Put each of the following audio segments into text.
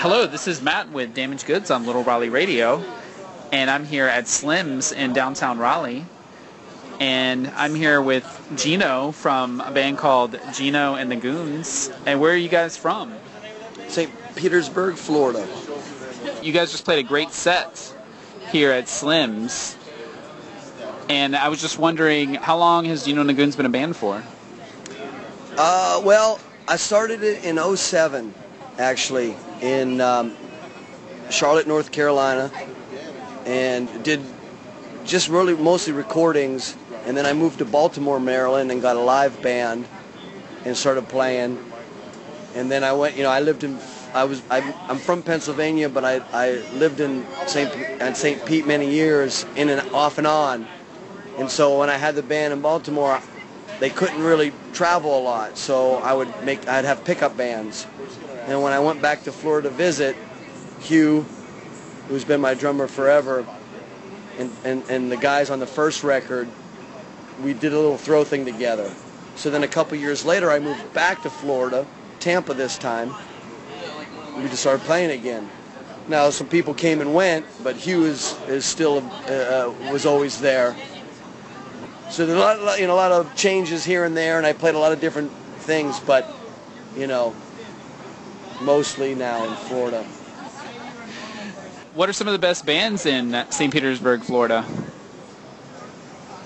Hello, this is Matt with Damaged Goods on Little Raleigh Radio, and I'm here at Slim's in downtown Raleigh. And I'm here with Gino from a band called Gino and the Goons. And where are you guys from? St. Petersburg, Florida. You guys just played a great set here at Slim's. And I was just wondering, how long has Gino and the Goons been a band for? Uh, well, I started it in 07, actually, in um, Charlotte, North Carolina, and did just really mostly recordings. And then I moved to Baltimore, Maryland, and got a live band and started playing. And then I went, you know, I lived in, I was, I'm, I'm from Pennsylvania, but I, I lived in St. in St. Pete many years, in and off and on. And so when I had the band in Baltimore, they couldn't really travel a lot, so I would make, I'd have pickup bands. And when I went back to Florida to visit, Hugh, who's been my drummer forever, and, and, and the guys on the first record, we did a little throw thing together. So then a couple years later, I moved back to Florida, Tampa this time. We just started playing again. Now some people came and went, but Hugh is, is still uh, was always there. So there's a lot, you know, a lot of changes here and there, and I played a lot of different things, but you know, mostly now in Florida. What are some of the best bands in St. Petersburg, Florida?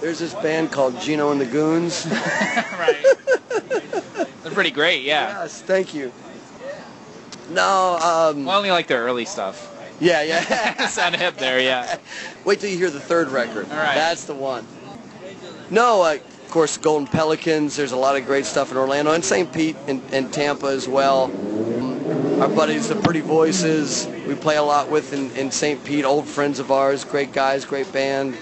There's this band called Gino and the Goons. right. They're pretty great, yeah. Yes, thank you. No, um, Well, I only like their early stuff. yeah, yeah. Sound hip there, yeah. Wait till you hear the third record. All right. That's the one. No, uh, of course, Golden Pelicans. There's a lot of great stuff in Orlando and St. Pete and, and Tampa as well. Our buddies, the Pretty Voices, we play a lot with in, in St. Pete. Old friends of ours, great guys, great band.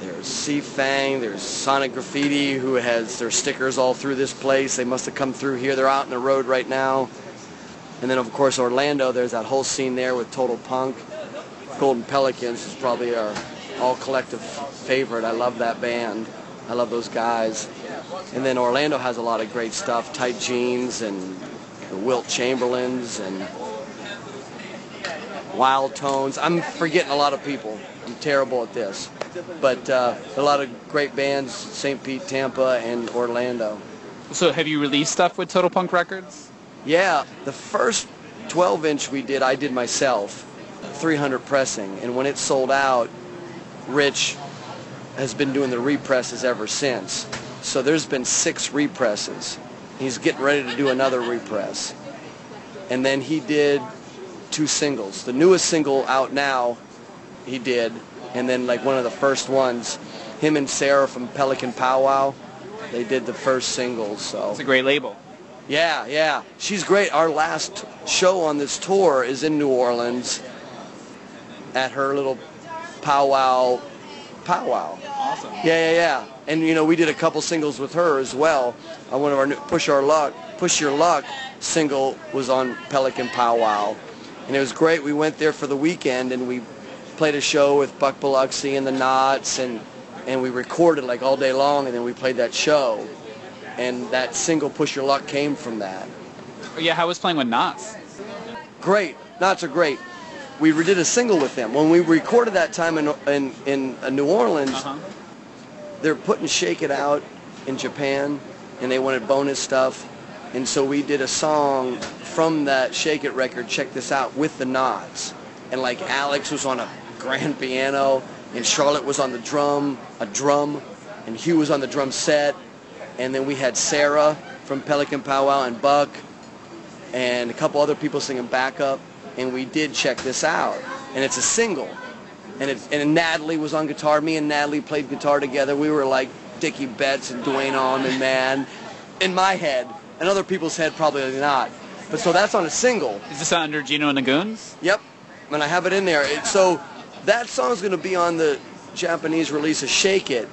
There's Sea Fang, there's Sonic Graffiti, who has their stickers all through this place. They must have come through here. They're out in the road right now. And then, of course, Orlando, there's that whole scene there with Total Punk. Golden Pelicans is probably our all collective favorite. I love that band. I love those guys. And then Orlando has a lot of great stuff. Tight Jeans and the Wilt Chamberlains and Wild Tones. I'm forgetting a lot of people. I'm terrible at this. But uh, a lot of great bands, St. Pete, Tampa, and Orlando. So have you released stuff with Total Punk Records? Yeah, the first 12 inch we did, I did myself, 300 pressing. And when it sold out, Rich has been doing the represses ever since. So there's been six represses. He's getting ready to do another repress. And then he did two singles. The newest single out now, he did. And then like one of the first ones, him and Sarah from Pelican Powwow, they did the first singles. So It's a great label. yeah, yeah. She's great. Our last show on this tour is in New Orleans at her little powwow powwow. Awesome. Yeah, yeah, yeah. And you know, we did a couple singles with her as well. On one of our new Push Our Luck, Push Your Luck single was on Pelican Powwow. And it was great. We went there for the weekend and we played a show with Buck Biloxi and the Knots and and we recorded like all day long and then we played that show. And that single Push Your Luck came from that. Yeah, how was playing with Knots? Great. Knots are great. We did a single with them. When we recorded that time in, in, in uh, New Orleans, Uh-huh. they're putting Shake It Out in Japan, and they wanted bonus stuff. And so we did a song from that Shake It record, Check This Out, with the Knots. And like Alex was on a grand piano, and Charlotte was on the drum, a drum, and Hugh was on the drum set. And then we had Sarah from Pelican Powwow and Buck, and a couple other people singing backup. And we did Check This Out. And it's a single. And, it, and Natalie was on guitar. Me and Natalie played guitar together. We were like Dickey Betts and Duane Allman, man. In my head. In other people's head, probably not. But so that's on a single. Is this under Gino and the Goons? Yep. And I have it in there. It, so that song's going to be on the Japanese release of Shake It.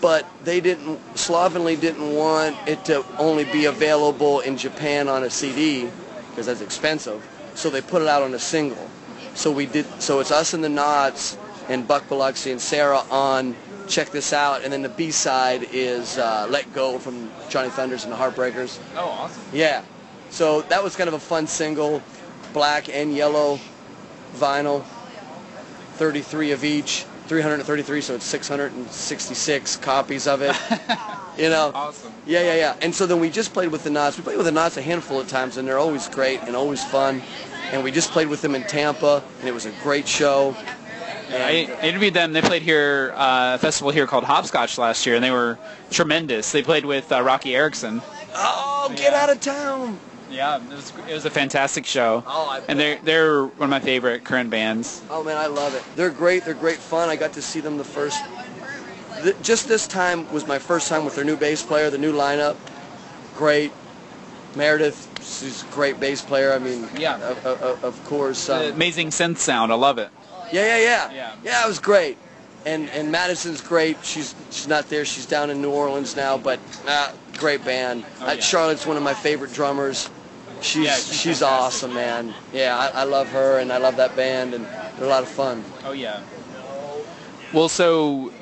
But they didn't, slovenly didn't want it to only be available in Japan on a CD because that's expensive. So they put it out on a single. So we did. So it's us and the Knots and Buck Biloxi and Sarah on Check This Out, and then the B side is uh, Let Go from Johnny Thunders and the Heartbreakers. Oh, awesome. Yeah. So that was kind of a fun single, black and yellow vinyl, 33 of each, 333, so it's 666 copies of it. you know. Awesome. Yeah, yeah, yeah. And so then we just played with the Knots. We played with the Knots a handful of times, and they're always great and always fun. And we just played with them in Tampa, and it was a great show. I interviewed them. They played here, uh, a festival here called Hopscotch last year, and they were tremendous. They played with uh, Roky Erickson. Oh, get Yeah. out of town! Yeah, it was, it was a fantastic show. Oh, I and they're they're one of my favorite current bands. Oh man, I love it. They're great. They're great fun. I got to see them the first. Th- just this time was my first time with their new bass player, the new lineup. Great. Meredith, she's a great bass player. I mean, Yeah. of, of, of course. Um, amazing synth sound. I love it. yeah, yeah, yeah, Yeah. Yeah, it was great. And and Madison's great. She's she's not there. She's down in New Orleans now, but uh, great band. Oh, Uh, yeah. Charlotte's one of my favorite drummers. She's Yeah, she's, she's awesome, man. Yeah, I, I love her and I love that band and they're a lot of fun. Oh yeah. Well, so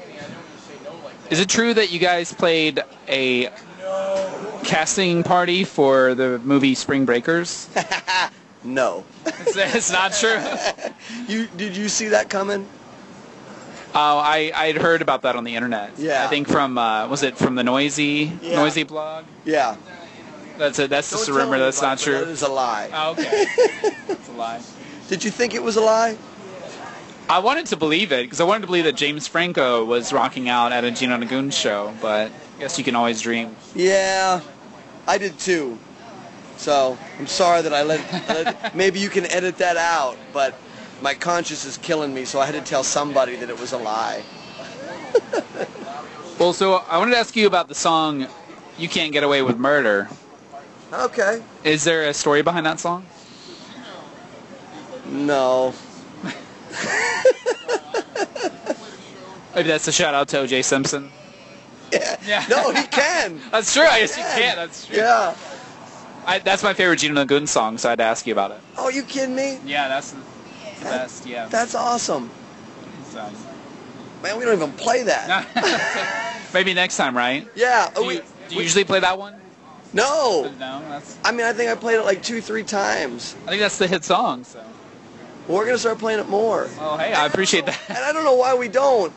is it true that you guys played a casting party for the movie Spring Breakers? No. it's, it's not true. You did you see that coming? Oh, I I'd heard about that on the internet. Yeah. I think from uh, was it from the Noisey Yeah. Noisey blog? Yeah. That's a, that's just a Don't rumor. That's not true. That is a lie. Oh, okay. That's a lie. Did you think it was a lie? I wanted to believe it because I wanted to believe that James Franco was rocking out at a Gino Nagoon show, but I guess you can always dream. Yeah, I did too. So I'm sorry that I let, let. Maybe you can edit that out, but my conscience is killing me, so I had to tell somebody that it was a lie. Well, so I wanted to ask you about the song "You Can't Get Away with Murder." Okay. Is there a story behind that song? No. Maybe that's a shout out to O.J. Simpson. Yeah. Yeah. No, he can. That's true. I guess you can't. That's true. Yeah. I, that's my favorite Gino Nagoon song, so I had to ask you about it. Oh, you kidding me? Yeah, that's the, the best. Yeah. That's awesome. So. Man, we don't even play that. Maybe next time, right? Yeah. Do we- do you we- usually play that one? no. No, that's. I mean, I think I played it like two, three times. I think that's the hit song. So. We're gonna start playing it more. Oh, hey, I appreciate that. And I don't know why we don't.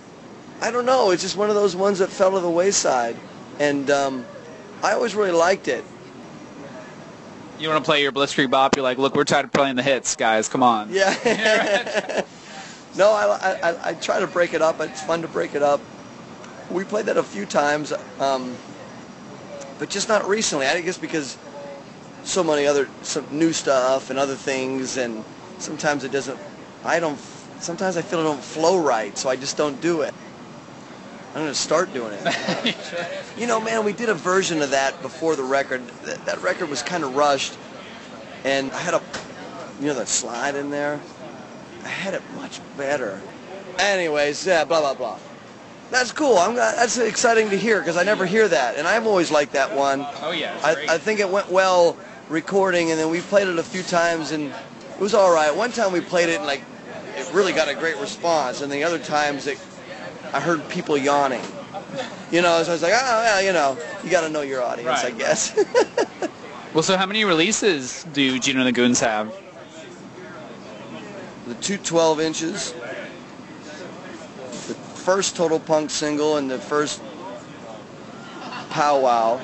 I don't know. It's just one of those ones that fell to the wayside. And um, I always really liked it. You want to play your Blitzkrieg Bop? You're like, look, we're tired of playing the hits, guys. Come on. Yeah. no, I, I, I try to break it up. It's fun to break it up. We played that a few times, um, but just not recently. I guess because so many other some new stuff and other things, and sometimes it doesn't. I don't. Sometimes I feel it don't flow right, so I just don't do it. I'm gonna start doing it. You know, man, we did a version of that before the record. That, that record was kind of rushed, and I had a, you know, that slide in there. I had it much better. Anyways, yeah, blah blah blah. That's cool. I'm that's exciting to hear because I never hear that, and I've always liked that one. Oh yeah. I, great. I think it went well recording, and then we played it a few times, and was all right. One time we played it, and like, it really got a great response, and the other times it, I heard people yawning. You know, so I was like, oh, yeah, you know, you got to know your audience, I guess. well, so how many releases do Gino Goons have? the two 12 inches, the first Total Punk single, and the first Powwow,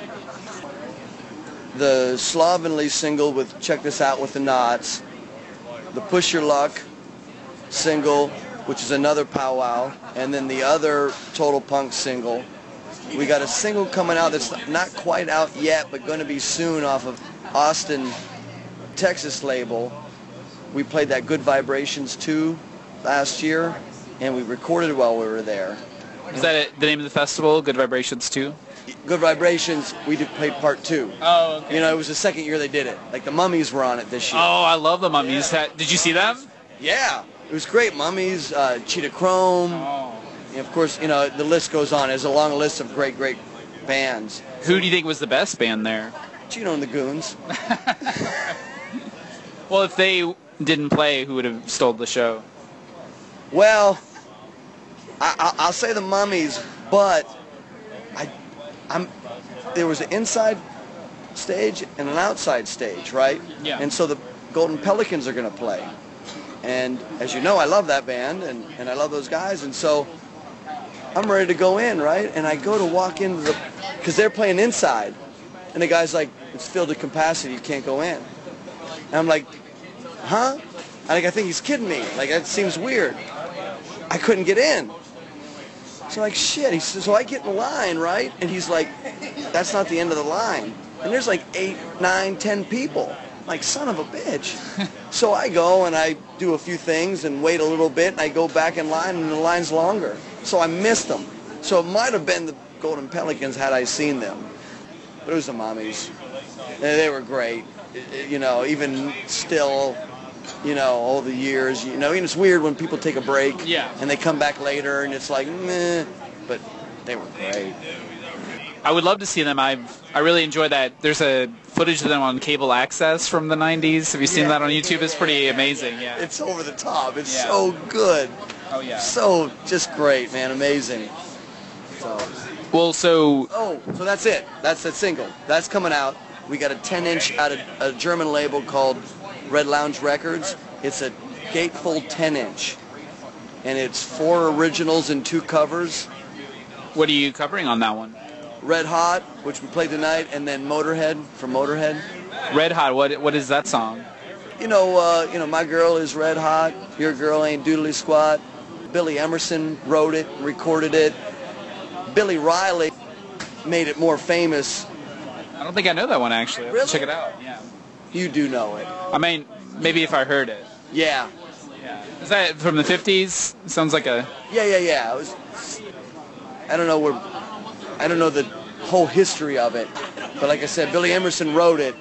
the Slovenly single with Check This Out with the Knots, the Push Your Luck single, which is another Powwow, and then the other Total Punk single. We got a single coming out that's not quite out yet, but going to be soon off of Austin, Texas label. We played that Good Vibrations 2 last year, and we recorded while we were there. Is that it, the name of the festival? Good Vibrations 2? Good Vibrations, we did play part two. Oh, okay. You know, it was the second year they did it. Like the Mummies were on it this year. Oh, I love the Mummies. Ha- Did you see them? Yeah, it was great. Mummies, uh, Cheetah Chrome, Oh. and of course, you know, the list goes on. There's a long list of great, great bands. Who do you think was the best band there? Gino and the Goons. Well, if they didn't play, who would have stole the show? Well, I, I, I'll say the Mummies, but I'm. There was an inside stage and an outside stage, right? Yeah. And so the Golden Pelicans are going to play. And as you know, I love that band and, and I love those guys. And so I'm ready to go in, right? And I go to walk into the, because they're playing inside. And the guy's like, it's filled to capacity, you can't go in. And I'm like, huh? I like, I think he's kidding me. Like, that seems weird. I couldn't get in. So like, shit. He says, so I get in line, right? And he's like, that's not the end of the line. And there's like eight, nine, ten people. Like, son of a bitch. so I go and I do a few things and wait a little bit and I go back in line and the line's longer. So I missed them. So it might have been the Golden Pelicans had I seen them. But it was the Mummies. They were great. You know, even still, you know, all the years, you know, and it's weird when people take a break Yeah. and they come back later and it's like, meh, but they were great. I would love to see them. I've I really enjoy that. There's a footage of them on cable access from the 90s. Have you seen Yeah. that on YouTube? It's pretty amazing. Yeah. It's over the top. It's Yeah. so good. oh yeah. So just great, man. Amazing. So, Well, so oh, so that's it. That's that single. That's coming out. We got a 10-inch out of a German label called Red Lounge Records. It's a gatefold 10-inch, and it's four originals and two covers. what are you covering on that one? Red Hot, which we played tonight, and then Motorhead from Motorhead. Red Hot. What what is that song? You know, uh, you know, my girl is red hot. Your girl ain't doodly squat. Billy Emerson wrote it, recorded it. Billy Riley made it more famous. I don't think I know that one actually. I'll have to Really? Check it out. Yeah. You do know it. I mean, maybe if I heard it. Yeah, Yeah. Is that from the 50s? Sounds like a. yeah, yeah, yeah. It was. I don't know where. I don't know the whole history of it, but like I said, Billy Emerson wrote it,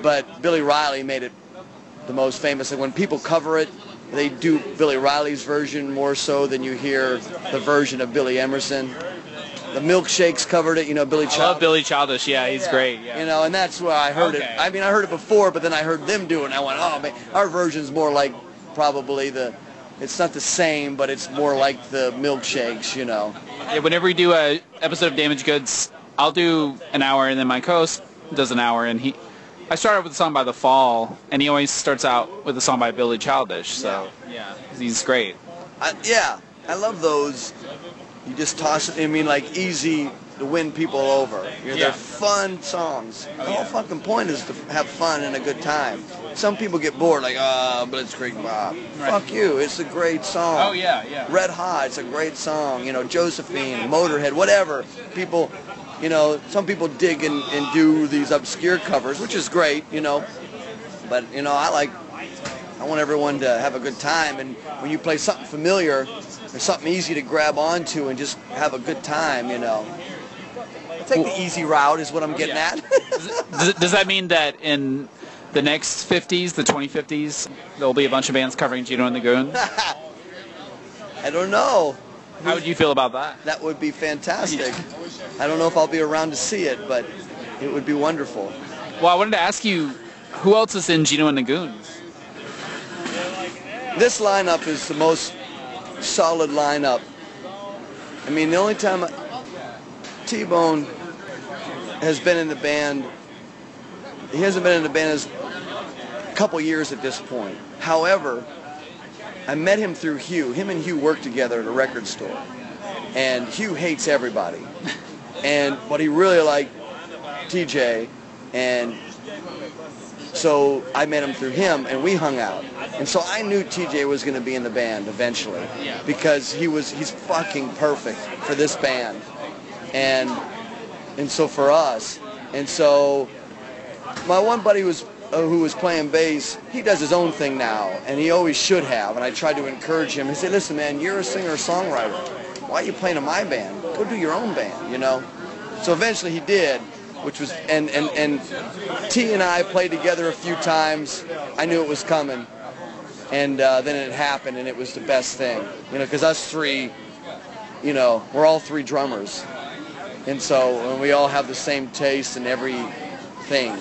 but Billy Riley made it the most famous. Like when people cover it, they do Billy Riley's version more so than you hear the version of Billy Emerson. The Milkshakes covered it, you know, Billy Childish. I love Billy Childish. Yeah, he's great. Yeah. You know, and that's where I heard Okay. it. I mean, I heard it before, but then I heard them do it, and I went, oh, man, our version's more like probably the, it's not the same, but it's more like the milkshakes, you know. Yeah, whenever we do a episode of Damaged Goods, I'll do an hour, and then my co-host does an hour, and he. I started with a song by The Fall, and he always starts out with a song by Billy Childish. So yeah, he's great. I, yeah, I love those. You just toss it. I mean, like easy to win people over. You know, Yeah. They're fun songs. the whole fucking point is to have fun and a good time. Some people get bored, like, ah, Blitzkrieg Bop. Right. Fuck you. It's a great song. Oh yeah, yeah. Red Hot, it's a great song. You know, Josephine, Motorhead, whatever. People, you know, some people dig and, and do these obscure covers, which is great, you know. But, you know, I like, I want everyone to have a good time. And when you play something familiar, something easy to grab onto and just have a good time, you know. Take the easy route is what I'm getting yeah. at. does, does that mean that in the next 50s, the 2050s, there'll be a bunch of bands covering Gino and the Goons? I don't know. How would you feel about that? That would be fantastic. I don't know if I'll be around to see it, but it would be wonderful. Well, I wanted to ask you, who else is in Gino and the Goons? This lineup is the most solid lineup. I mean, the only time T-Bone has been in the band, he hasn't been in the band as a couple years at this point. However, I met him through Hugh. Him and Hugh worked together at a record store. And Hugh hates everybody. And but he really liked TJ and so I met him through him and we hung out. And so I knew TJ was going to be in the band eventually because he was he's fucking perfect for this band. And and so for us. And so my one buddy was uh, who was playing bass, he does his own thing now, and he always should have. And I tried to encourage him. He said, "Listen, man, you're a singer-songwriter. Why are you playing in my band? Go do your own band, you know." So eventually he did, which was and and and T and I played together a few times. I knew it was coming, and uh, then it happened, and it was the best thing, you know, because us three, you know, we're all three drummers, and so and we all have the same taste in everything.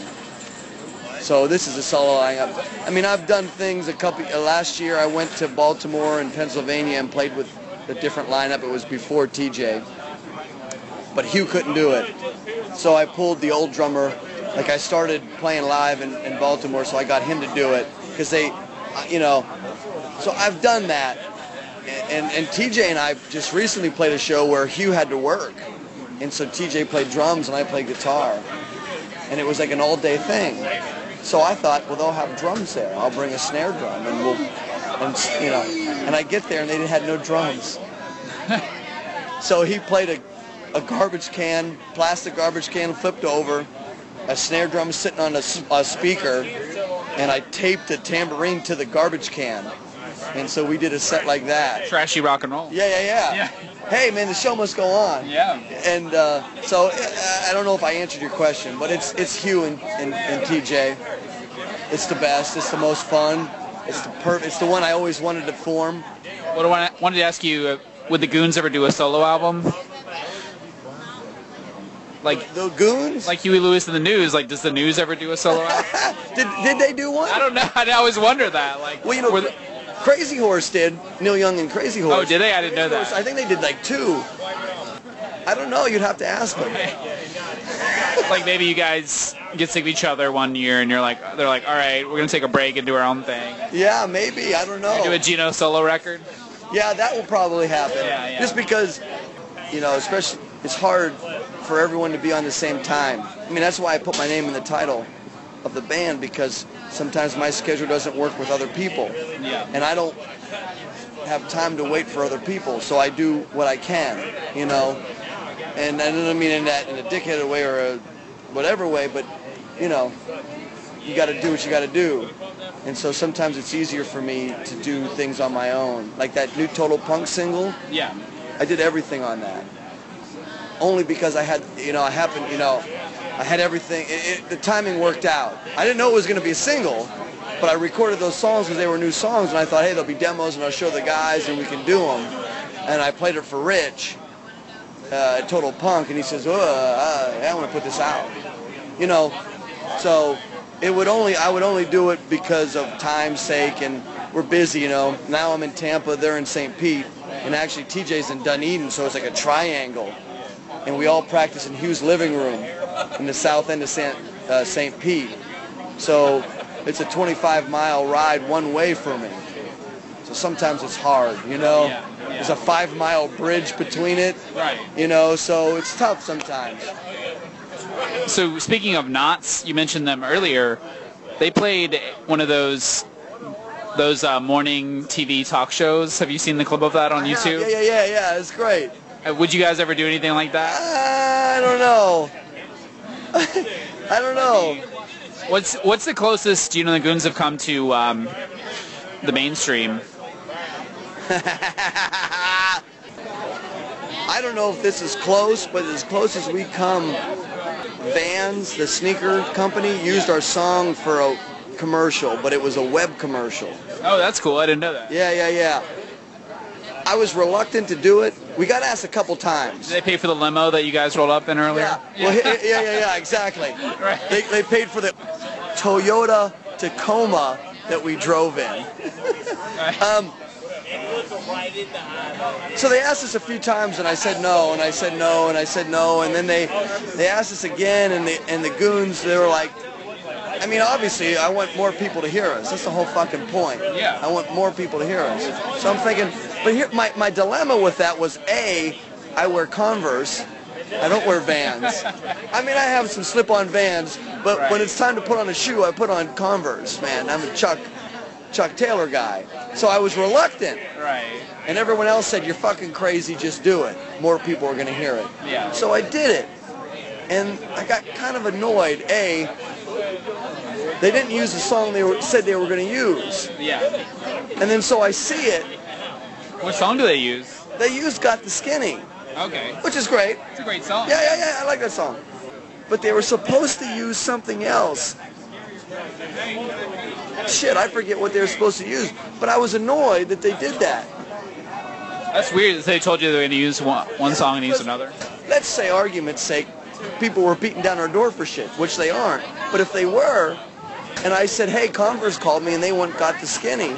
So this is a solo lineup. I mean, I've done things a couple. Uh, last year, I went to Baltimore and Pennsylvania and played with a different lineup. It was before TJ, but Hugh couldn't do it. So I pulled the old drummer Like I started playing live in, in Baltimore, so I got him to do it because they, you know, so I've done that. And, and, and TJ and I just recently played a show where Hugh had to work. And so TJ played drums and I played guitar. And it was like an all-day thing. So I thought, well, they'll have drums there. I'll bring a snare drum and we'll, and you know, and I get there and they had no drums. so he played a, a garbage can, plastic garbage can flipped over, a snare drum sitting on a, a speaker, and I taped a tambourine to the garbage can. And so we did a set like that. Trashy rock and roll. Yeah, yeah, yeah. Yeah. Hey, man, the show must go on. Yeah. And uh, so I don't know if I answered your question, but it's it's Hugh and, and, and TJ. It's the best. It's the most fun. It's the per- It's the one I always wanted to form. What do I wanted to ask you? Uh, would the Goons ever do a solo album? Like The Goons. like Huey Lewis and the News. Like, does the News ever do a solo album? did did they do one? I don't know. I always wonder that. Like, Well, you know, were the- Crazy Horse did. Neil Young and Crazy oh, Horse. Oh, did they? I didn't know Crazy Horse, that. I think they did like two. I don't know. You'd have to ask them. like maybe you guys get sick of each other one year and you're like, they're like, all right, we're gonna take a break and do our own thing. Yeah, maybe. I don't know. Do a Gino solo record. Yeah, that will probably happen. Yeah, yeah. Just because, you know, especially it's hard for everyone to be on the same time. I mean, that's why I put my name in the title of the band because sometimes my schedule doesn't work with other people, Yeah. and I don't have time to wait for other people. So I do what I can, you know. And I don't mean in that in a dickheaded way or a whatever way, but you know, you got to do what you got to do. And so sometimes it's easier for me to do things on my own. Like that new Total Punk single, Yeah. I did everything on that. Only because I had, you know, I happened, you know, I had everything. It, it, the timing worked out. I didn't know it was going to be a single, but I recorded those songs because they were new songs, and I thought, hey, there'll be demos, and I'll show the guys, and we can do them. And I played it for Rich uh, Total Punk, and he says, uh, uh, I want to put this out. You know, so it would only I would only do it because of time's sake, and we're busy. You know, now I'm in Tampa, they're in St. Pete, and actually TJ's in Dunedin, so it's like a triangle, and we all practice in Hugh's living room in the south end of St. Uh, St. Pete. So it's a 25 mile ride one way for me. So sometimes it's hard, you know. Yeah, yeah. There's a five mile bridge between it, Right. you know, so it's tough sometimes. So speaking of knots, you mentioned them earlier. They played one of those those uh, morning TV talk shows. Have you seen the clip of that on YouTube? Yeah, yeah, yeah, yeah. It's great. Uh, Would you guys ever do anything like that? I don't know. I don't know. What's what's the closest you know the Goons have come to um, the mainstream? I don't know if this is close, but as close as we come, Vans, the sneaker company, used our song for a commercial, but it was a web commercial. Oh, that's cool. I didn't know that. Yeah, yeah, yeah. I was reluctant to do it. We got asked a couple times. Did they pay for the limo that you guys rolled up in earlier? Yeah. Well, yeah, yeah, yeah, yeah, exactly. Right. They, they paid for the Toyota Tacoma that we drove in. Um, so they asked us a few times, and I said no, and I said no, and I said no, and then they they asked us again, and the and the goons they were like, I mean, obviously, I want more people to hear us. That's the whole fucking point. Yeah. I want more people to hear us. So I'm thinking, but here my my dilemma with that was a, I wear Converse. I don't wear Vans. I mean, I have some slip-on Vans, but Right. when it's time to put on a shoe, I put on Converse. Man, I'm a Chuck Chuck Taylor guy. So I was reluctant. Right. And everyone else said, you're fucking crazy, just do it. More people are going to hear it. Yeah. So I did it. And I got kind of annoyed. A, they didn't use the song they were, said they were going to use. Yeah. And then so I see it, What song do they use? they used Got the Skinny, Okay. which is great. It's a great song. Yeah, yeah, yeah, I like that song. But they were supposed to use something else. Shit, I forget what they were supposed to use. But I was annoyed that they did that. That's weird that they told you they were going to use one, one song and use another. let's say argument's sake, people were beating down our door for shit, which they aren't. But if they were, and I said, hey, Converse called me and they went got the skinny,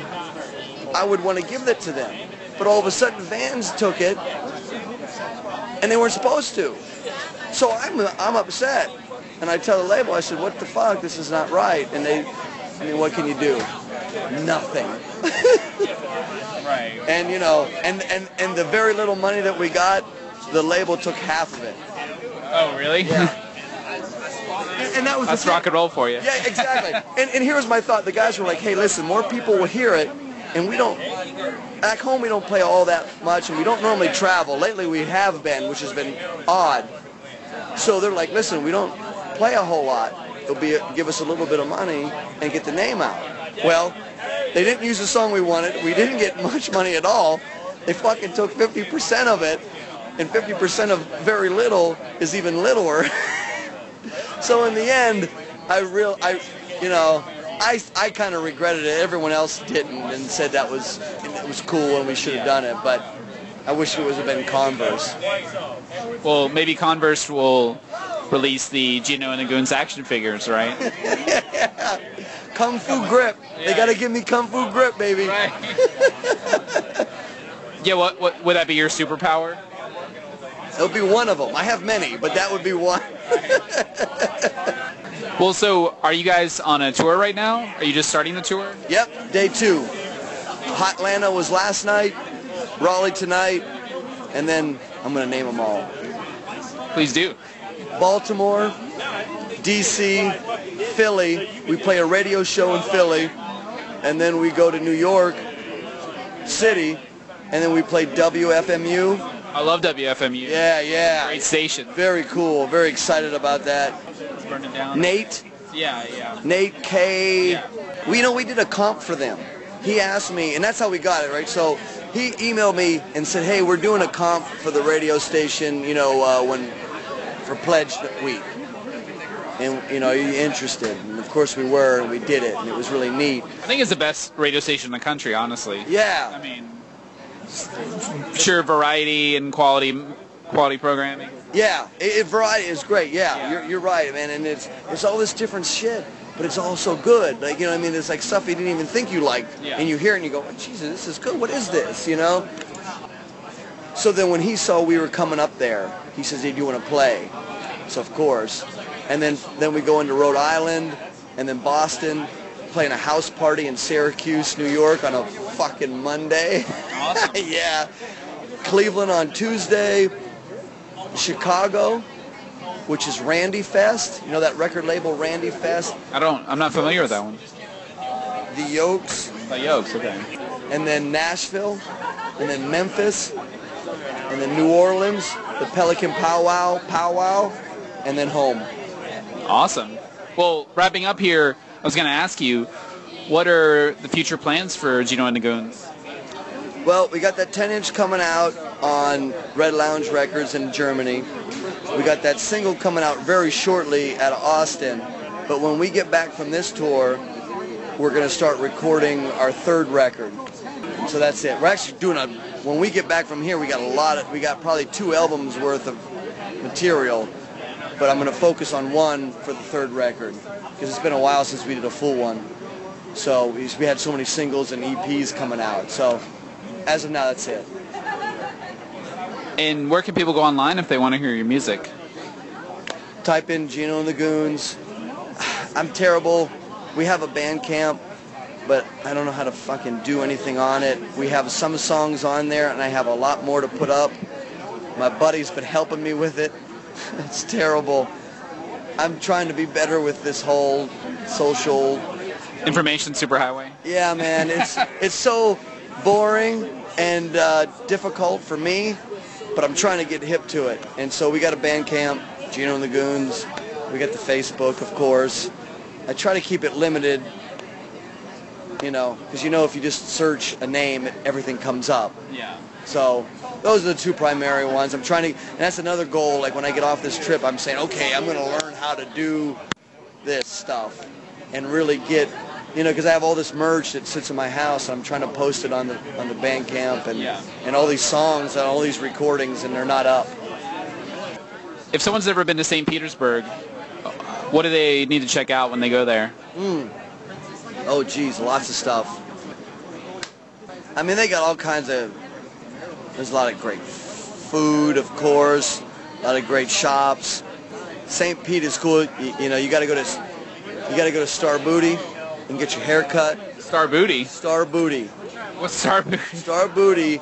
I would want to give that to them. But all of a sudden, Vans took it, and they weren't supposed to. So I'm I'm upset. And I tell the label, I said, what the fuck? This is not right. And they, I mean, what can you do? Nothing. Right. And you know, and, and, and the very little money that we got, the label took half of it. Oh, really? Yeah. And, and that was That's rock and roll for you. Yeah, exactly. and, and here was my thought. The guys were like, hey, listen, more people will hear it, and we don't, back home we don't play all that much, and we don't normally travel. Lately we have been, which has been odd. So they're like, listen, we don't play a whole lot. It'll be give us a little bit of money and get the name out. Well, they didn't use the song we wanted. We didn't get much money at all. They fucking took 50% of it, and 50% of very little is even littler. so in the end, I real I, you know, I I kind of regretted it. Everyone else didn't and said that was it was cool and we should have done it. But I wish it would have been Converse. Well, maybe Converse will release the Gino and the Goons action figures, right? Kung Fu grip. They gotta give me Kung Fu grip, baby. yeah. What, what would that be your superpower? It'll be one of them. I have many, but that would be one. Well, so are you guys on a tour right now? Are you just starting the tour? Yep, day two. Hotlanta was last night, Raleigh tonight, and then I'm gonna name them all. Please do. Baltimore, DC, Philly. We play a radio show in Philly, and then we go to New York City, and then we play WFMU. I love WFMU. Yeah, yeah. Great station. Very cool. Very excited about that. Burn it down. Nate, Yeah, yeah. Nate K. Yeah. We you know we did a comp for them. He asked me, and that's how we got it, right? So he emailed me and said, "Hey, we're doing a comp for the radio station, you know, uh, when for Pledge Week, and you know, are you interested?" And of course we were, and we did it, and it was really neat. I think it's the best radio station in the country, honestly. Yeah. I mean, sure, variety and quality, quality programming. Yeah. It, it, variety is great. Yeah, Yeah. You're, you're right, man. And it's it's all this different shit. But it's all so good. Like, you know what I mean? It's like stuff you didn't even think you liked. Yeah. And you hear it and you go, oh, Jesus, this is good. What is this? You know? So then when he saw we were coming up there, he says, hey, do you want to play? So of course. And then, then we go into Rhode Island and then Boston, playing a house party in Syracuse, New York on a fucking Monday. Awesome. yeah. Cleveland on Tuesday. Chicago, which is Randy Fest. You know that record label, Randy Fest? I don't. I'm not familiar with that one. The Yolks. The Yolks. Okay. and then Nashville, and then Memphis, and then New Orleans, the Pelican Powwow, Powwow, and then home. Awesome. Well, wrapping up here, I was going to ask you, what are the future plans for Gino and the Goons? Well, we got that 10-inch coming out on Red Lounge Records in Germany. We got that single coming out very shortly at Austin. But when we get back from this tour, we're going to start recording our third record. So that's it. We're actually doing a. When we get back from here, we got a lot of. We got probably two albums worth of material. But I'm going to focus on one for the third record because it's been a while since we did a full one. So we we had so many singles and EPs coming out. So as of now, that's it. And where can people go online if they want to hear your music? Type in Gino and the Goons. I'm terrible. We have a Bandcamp, but I don't know how to fucking do anything on it. We have some songs on there, and I have a lot more to put up. My buddy's been helping me with it. it's terrible. I'm trying to be better with this whole social Information Superhighway. Yeah, man, it's it's so boring and uh, difficult for me, but I'm trying to get hip to it. And so we got a Bandcamp, Gino and the Goons. We got the Facebook, of course. I try to keep it limited, you know, because you know if you just search a name, everything comes up. Yeah. So those are the two primary ones. I'm trying to, and that's another goal. Like when I get off this trip, I'm saying, okay, I'm going to learn how to do this stuff and really get, you know, because I have all this merch that sits in my house. And I'm trying to post it on the on the Bandcamp and Yeah. and all these songs and all these recordings, and they're not up. If someone's ever been to St. Petersburg, what do they need to check out when they go there? Hmm. Oh, geez, lots of stuff. I mean, they got all kinds of. There's a lot of great food, of course. A lot of great shops. St. Pete is cool. You, you know, you got to go to you got to go to Star Booty and get your hair cut. Star Booty. Star Booty. What's Star Booty? Star Booty.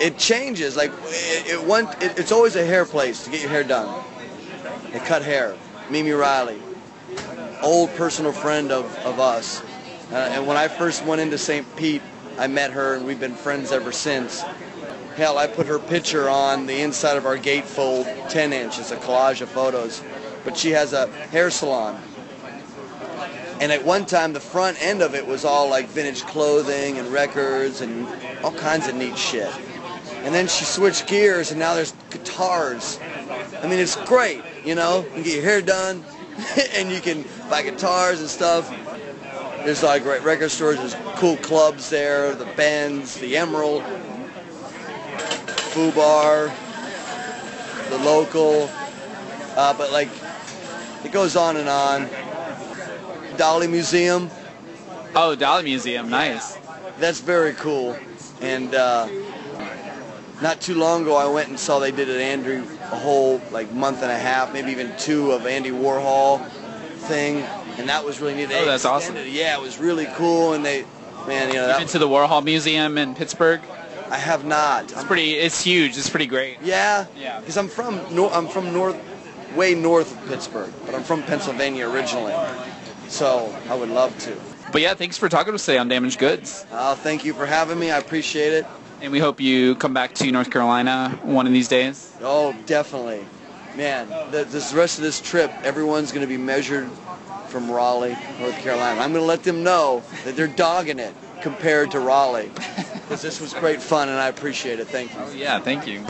It changes. Like it, it went. It, it's always a hair place to get your hair done. They cut hair. Mimi Riley, old personal friend of, of us. Uh, and when I first went into St. Pete, I met her and we've been friends ever since. Hell, I put her picture on the inside of our gatefold 10 inch. It's a collage of photos. But she has a hair salon. And at one time, the front end of it was all like vintage clothing and records and all kinds of neat shit. And then she switched gears and now there's guitars. I mean, it's great, you know? You can get your hair done and you can buy guitars and stuff. There's like great record stores, there's cool clubs there, the Benz, the Emerald, Fubar, the local. Uh, but like, it goes on and on. Dalí Museum, Oh, Dalí Museum. Nice. that's very cool. And uh, not too long ago, I went and saw they did an Andrew a whole like month and a half, maybe even two of Andy Warhol thing, and that was really neat. They Oh, that's awesome. it. Yeah, it was really cool, and they, man, you know, Been that, to the Warhol Museum in Pittsburgh. I have not. It's I'm- pretty. It's huge. It's pretty great. Yeah. Yeah. Because I'm from nor- I'm from north, way north of Pittsburgh, but I'm from Pennsylvania originally, so I would love to. But yeah, thanks for talking to us today on Damaged Goods. Uh, thank you for having me. I appreciate it. And we hope you come back to North Carolina one of these days. Oh, definitely. Man, the, this rest of this trip, everyone's going to be measured from Raleigh, North Carolina. I'm going to let them know that they're dogging it compared to Raleigh. Because this was great fun, and I appreciate it. Thank you. Oh, yeah, thank you.